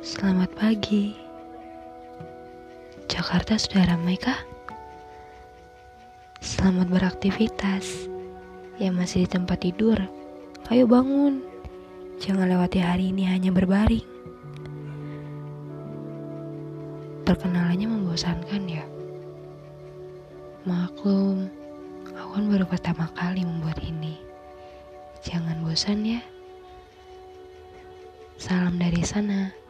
Selamat pagi. Jakarta sudah ramai kah? Selamat beraktivitas. Yang masih di tempat tidur, ayo bangun. Jangan lewati hari ini hanya berbaring. Perkenalannya membosankan ya. Maklum, aku kan baru pertama kali membuat ini. Jangan bosan ya. Salam dari sana.